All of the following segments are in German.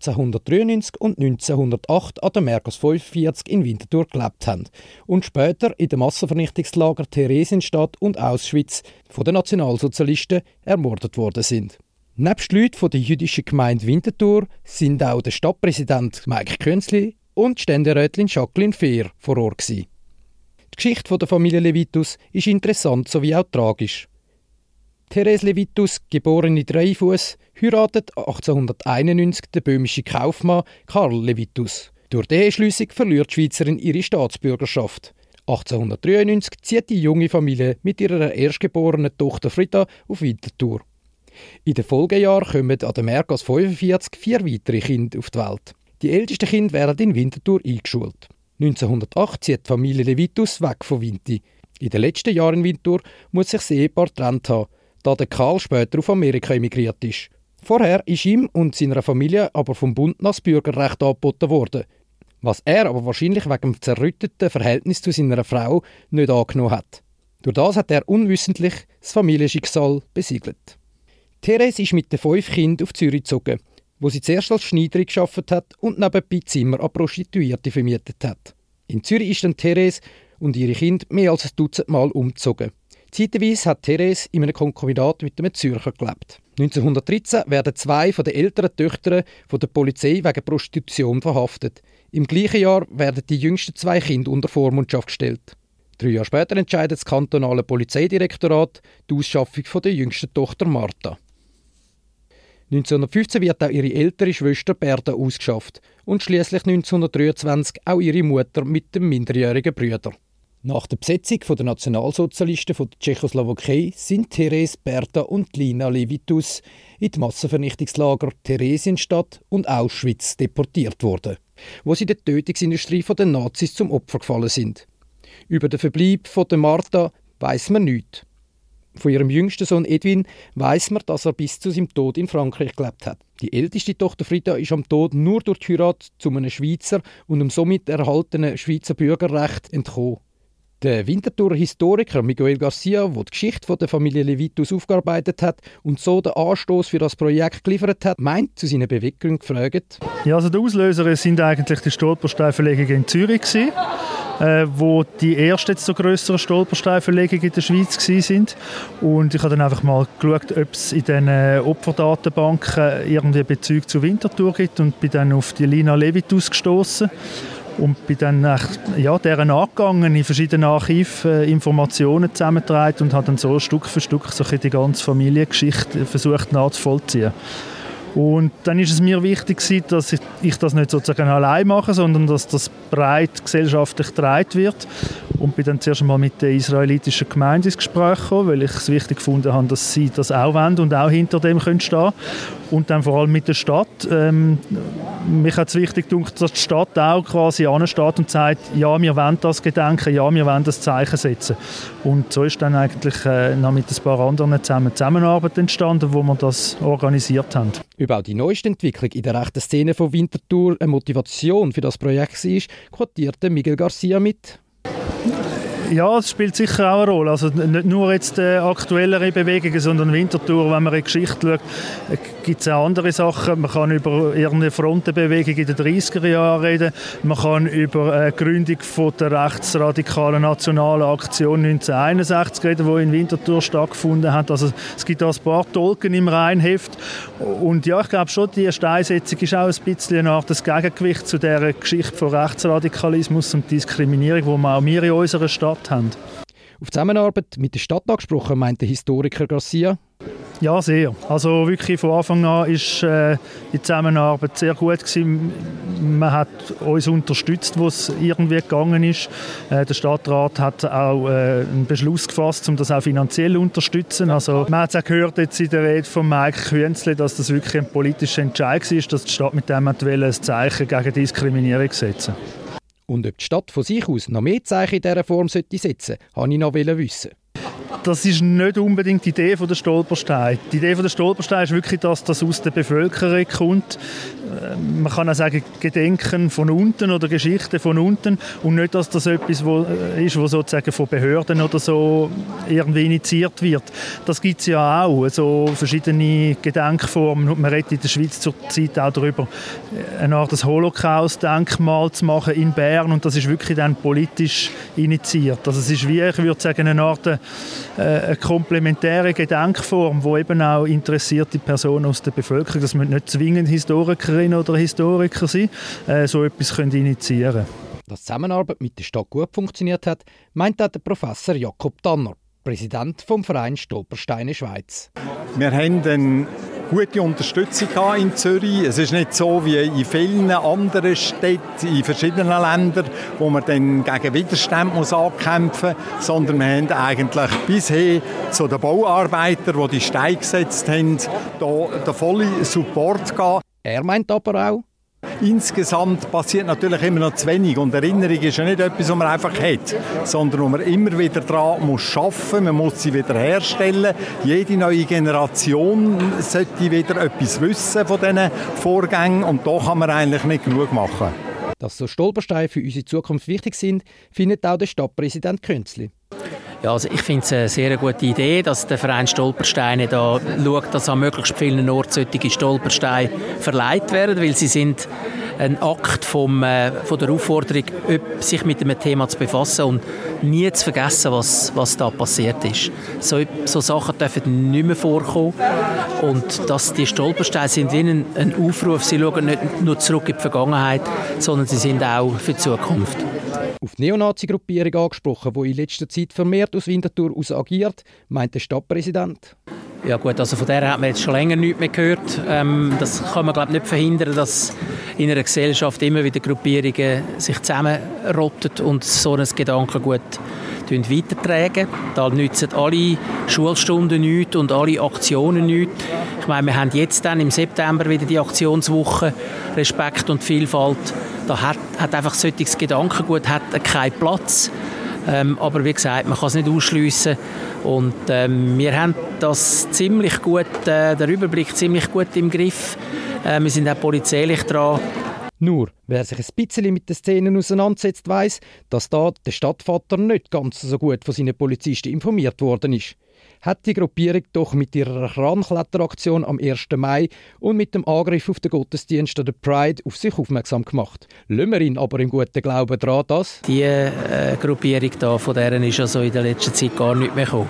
1893 und 1908 an der Merkers 45 in Winterthur gelebt haben und später in den Massenvernichtungslager Theresienstadt und Auschwitz von den Nationalsozialisten ermordet worden sind. Nebst Leuten der jüdischen Gemeinde Winterthur sind auch der Stadtpräsident Mike Künzli und Ständerätin Jacqueline Fehr vor Ort. Gewesen. Die Geschichte der Familie Levitus ist interessant sowie auch tragisch. Therese Levitus, geborene Dreifuß, heiratet 1891 den böhmischen Kaufmann Karl Levitus. Durch die Eheschliessung verliert die Schweizerin ihre Staatsbürgerschaft. 1893 zieht die junge Familie mit ihrer erstgeborenen Tochter Frieda auf Winterthur. In den Folgejahren kommen an der Merkas 45 vier weitere Kinder auf die Welt. Die ältesten Kinder werden in Winterthur eingeschult. 1908 zieht die Familie Levitus weg von Winti. In den letzten Jahren in Winterthur muss sich das Ehepaar getrennt haben, da der Karl später auf Amerika emigriert ist. Vorher ist ihm und seiner Familie aber vom Bund das Bürgerrecht angeboten worden, was er aber wahrscheinlich wegen dem zerrütteten Verhältnis zu seiner Frau nicht angenommen hat. Durch das hat er unwissentlich das Familienschicksal besiegelt. Therese ist mit den fünf Kindern auf Zürich gezogen, wo sie zuerst als Schneiderin geschafft hat und nebenbei Zimmer an Prostituierte vermietet hat. In Zürich ist dann Therese und ihre Kinder mehr als ein Dutzend Mal umgezogen. Zeitweise hat Therese in einem Konkubinat mit einem Zürcher gelebt. 1913 werden zwei von den älteren Töchtern von der Polizei wegen Prostitution verhaftet. Im gleichen Jahr werden die jüngsten zwei Kinder unter Vormundschaft gestellt. Drei Jahre später entscheidet das kantonale Polizeidirektorat die Ausschaffung von der jüngsten Tochter Martha. 1915 wird auch ihre ältere Schwester Berta ausgeschafft und schließlich 1923 auch ihre Mutter mit dem minderjährigen Brüder. Nach der Besetzung der Nationalsozialisten von der Tschechoslowakei sind Therese, Berta und Lina Levitus in die Massenvernichtungslager Theresienstadt und Auschwitz deportiert worden, wo sie der Tötungsindustrie der Nazis zum Opfer gefallen sind. Über den Verbleib von der Martha weiß man nichts. Von ihrem jüngsten Sohn Edwin weiß man, dass er bis zu seinem Tod in Frankreich gelebt hat. Die älteste Tochter Frieda ist am Tod nur durch die Heirat zu einem Schweizer und dem somit erhaltenen Schweizer Bürgerrecht entkommen. Der Winterthur Historiker Miguel Garcia, der die Geschichte der Familie Levitus aufgearbeitet hat und so den Anstoß für das Projekt geliefert hat, meint zu seinen Beweggründen gefragt. Ja, also der Auslöser sind eigentlich die Stolpersteinverlegungen in Zürich gewesen, äh, wo die ersten so größeren Stolpersteinverlegungen in der Schweiz sind. Und ich habe dann einfach mal geschaut, ob es in diesen Opferdatenbanken irgendwie Bezug zu Winterthur gibt und bin dann auf die Lina Levitus gestoßen und bin dann ja, deren angegangen, in verschiedenen Archiven äh, Informationen zusammengetragen und habe dann so Stück für Stück so die ganze Familiengeschichte versucht nachzuvollziehen. Und dann ist es mir wichtig, dass ich, ich das nicht sozusagen allein mache, sondern dass das breit gesellschaftlich getragen wird. Und bin dann zuerst einmal mit der israelitischen Gemeinde ins Gespräch gekommen, weil ich es wichtig gefunden habe, dass sie das auch wollen und auch hinter dem können stehen Und dann vor allem mit der Stadt. Ähm, mich hat es wichtig gedacht, dass die Stadt auch quasi ansteht und sagt, ja, wir wollen das Gedenken, ja, wir wollen das Zeichen setzen. Und so ist dann eigentlich äh, noch mit ein paar anderen zusammen Zusammenarbeit entstanden, wo wir das organisiert haben. Über die neueste Entwicklung in der rechten Szene von Winterthur eine Motivation für das Projekt war, quotierte Miguel Garcia mit. Yeah. Ja, es spielt sicher auch eine Rolle. Also nicht nur jetzt äh, aktuellere Bewegungen, sondern Winterthur, wenn man in die Geschichte schaut, äh, gibt es auch andere Sachen. Man kann über irgendeine Frontenbewegung in den 30er Jahren reden. Man kann über eine Gründung von der rechtsradikalen nationalen Aktion 1961 reden, die in Winterthur stattgefunden hat. Also es gibt da ein paar Tolken im Rheinheft. Und ja, ich glaube schon, die Steinsetzung ist auch ein bisschen eine Art Gegengewicht zu der Geschichte von Rechtsradikalismus und Diskriminierung, wo wir auch wir in unserer Stadt haben. Auf die Zusammenarbeit mit der Stadt angesprochen, meint der Historiker Garcia. Ja, sehr. Also wirklich von Anfang an ist äh, die Zusammenarbeit sehr gut gewesen. Man hat uns unterstützt, wo es irgendwie gegangen ist. Äh, der Stadtrat hat auch äh, einen Beschluss gefasst, um das auch finanziell zu unterstützen. Also man hat es auch gehört jetzt in der Rede von Mike Künzle, dass das wirklich ein politischer Entscheid war, dass die Stadt mit dem ein Zeichen gegen Diskriminierung setzen Und ob die Stadt von sich aus noch mehr Zeichen in dieser Form setzen sollte, wollte ich noch wissen. Das ist nicht unbedingt die Idee von der Stolperstein. Die Idee von der Stolperstein ist wirklich, dass das aus der Bevölkerung kommt. Äh, man kann auch sagen, Gedenken von unten oder Geschichten von unten und nicht, dass das etwas wo, äh, ist, was sozusagen von Behörden oder so irgendwie initiiert wird. Das gibt es ja auch, so verschiedene Gedenkformen. Man redet in der Schweiz zurzeit auch darüber, eine Art Holocaust-Denkmal zu machen in Bern und das ist wirklich dann politisch initiiert. Also es ist wie, ich würde sagen, eine Art äh, eine komplementäre Gedenkform, wo eben auch interessierte Personen aus der Bevölkerung, das müssen nicht zwingend Historikerinnen oder Historiker sein, äh, so etwas können initiieren Dass die Zusammenarbeit mit der Stadt gut funktioniert hat, meint auch der Professor Jakob Tanner, Präsident vom Verein Stolpersteine Schweiz. Wir haben einen gute Unterstützung in Zürich. Es ist nicht so wie in vielen anderen Städten, in verschiedenen Ländern, wo man dann gegen Widerstand muss ankämpfen muss, sondern wir haben eigentlich bisher zu den Bauarbeitern, die die Steine gesetzt haben, da den vollen Support gegeben. Er meint aber auch, Insgesamt passiert natürlich immer noch zu wenig und Erinnerung ist ja nicht etwas, was man einfach hat, sondern wo man immer wieder daran muss arbeiten, man muss sie wieder herstellen. Jede neue Generation sollte wieder etwas wissen von diesen Vorgängen und da kann man eigentlich nicht genug machen. Dass so Stolpersteine für unsere Zukunft wichtig sind, findet auch der Stadtpräsident Künzli. Ja, also ich finde es eine sehr gute Idee, dass der Verein Stolpersteine da schaut, dass an möglichst vielen Orten solche Stolpersteine verleiht werden, weil sie sind ein Akt vom, äh, von der Aufforderung, sich mit dem Thema zu befassen und nie zu vergessen, was, was da passiert ist. So, so Sachen dürfen nicht mehr vorkommen und dass die Stolpersteine sind wie ein, ein Aufruf, sie schauen nicht nur zurück in die Vergangenheit, sondern sie sind auch für die Zukunft. Auf die Neonazi-Gruppierung angesprochen, die in letzter Zeit vermehrt aus Winterthur aus agiert, meint der Stadtpräsident. Ja gut, also von der hat man jetzt schon länger nichts mehr gehört. Ähm, das kann man glaube nicht verhindern, dass in einer Gesellschaft immer wieder Gruppierungen sich zusammenrotten und so ein Gedankengut weitertragen. Da nützen alle Schulstunden nichts und alle Aktionen nichts. Ich meine, wir haben jetzt dann im September wieder die Aktionswoche Respekt und Vielfalt da hat, hat einfach solches Gedankengut hat keinen Platz. Ähm, aber wie gesagt, man kann es nicht ausschliessen. Und ähm, wir haben das ziemlich gut, äh, den Überblick ziemlich gut im Griff. Äh, wir sind auch polizeilich dran. Nur, wer sich ein bisschen mit den Szenen auseinandersetzt, weiß, dass da der Stadtvater nicht ganz so gut von seinen Polizisten informiert worden ist hat die Gruppierung doch mit ihrer Krankletteraktion am 1. Mai und mit dem Angriff auf den Gottesdienst der Pride auf sich aufmerksam gemacht. Ihn aber im guten Glauben daran, dass... Die äh, Gruppierung da, von deren ist also in der letzten Zeit gar nicht mehr gekommen.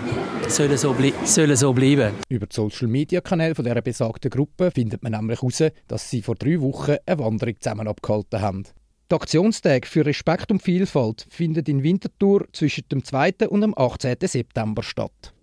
Sollen so, sollen so bleiben. Über die Social-Media-Kanäle dieser besagten Gruppe findet man nämlich heraus, dass sie vor drei Wochen eine Wanderung zusammen abgehalten haben. Die Aktionstage für Respekt und Vielfalt finden in Winterthur zwischen dem 2. und dem 18. September statt.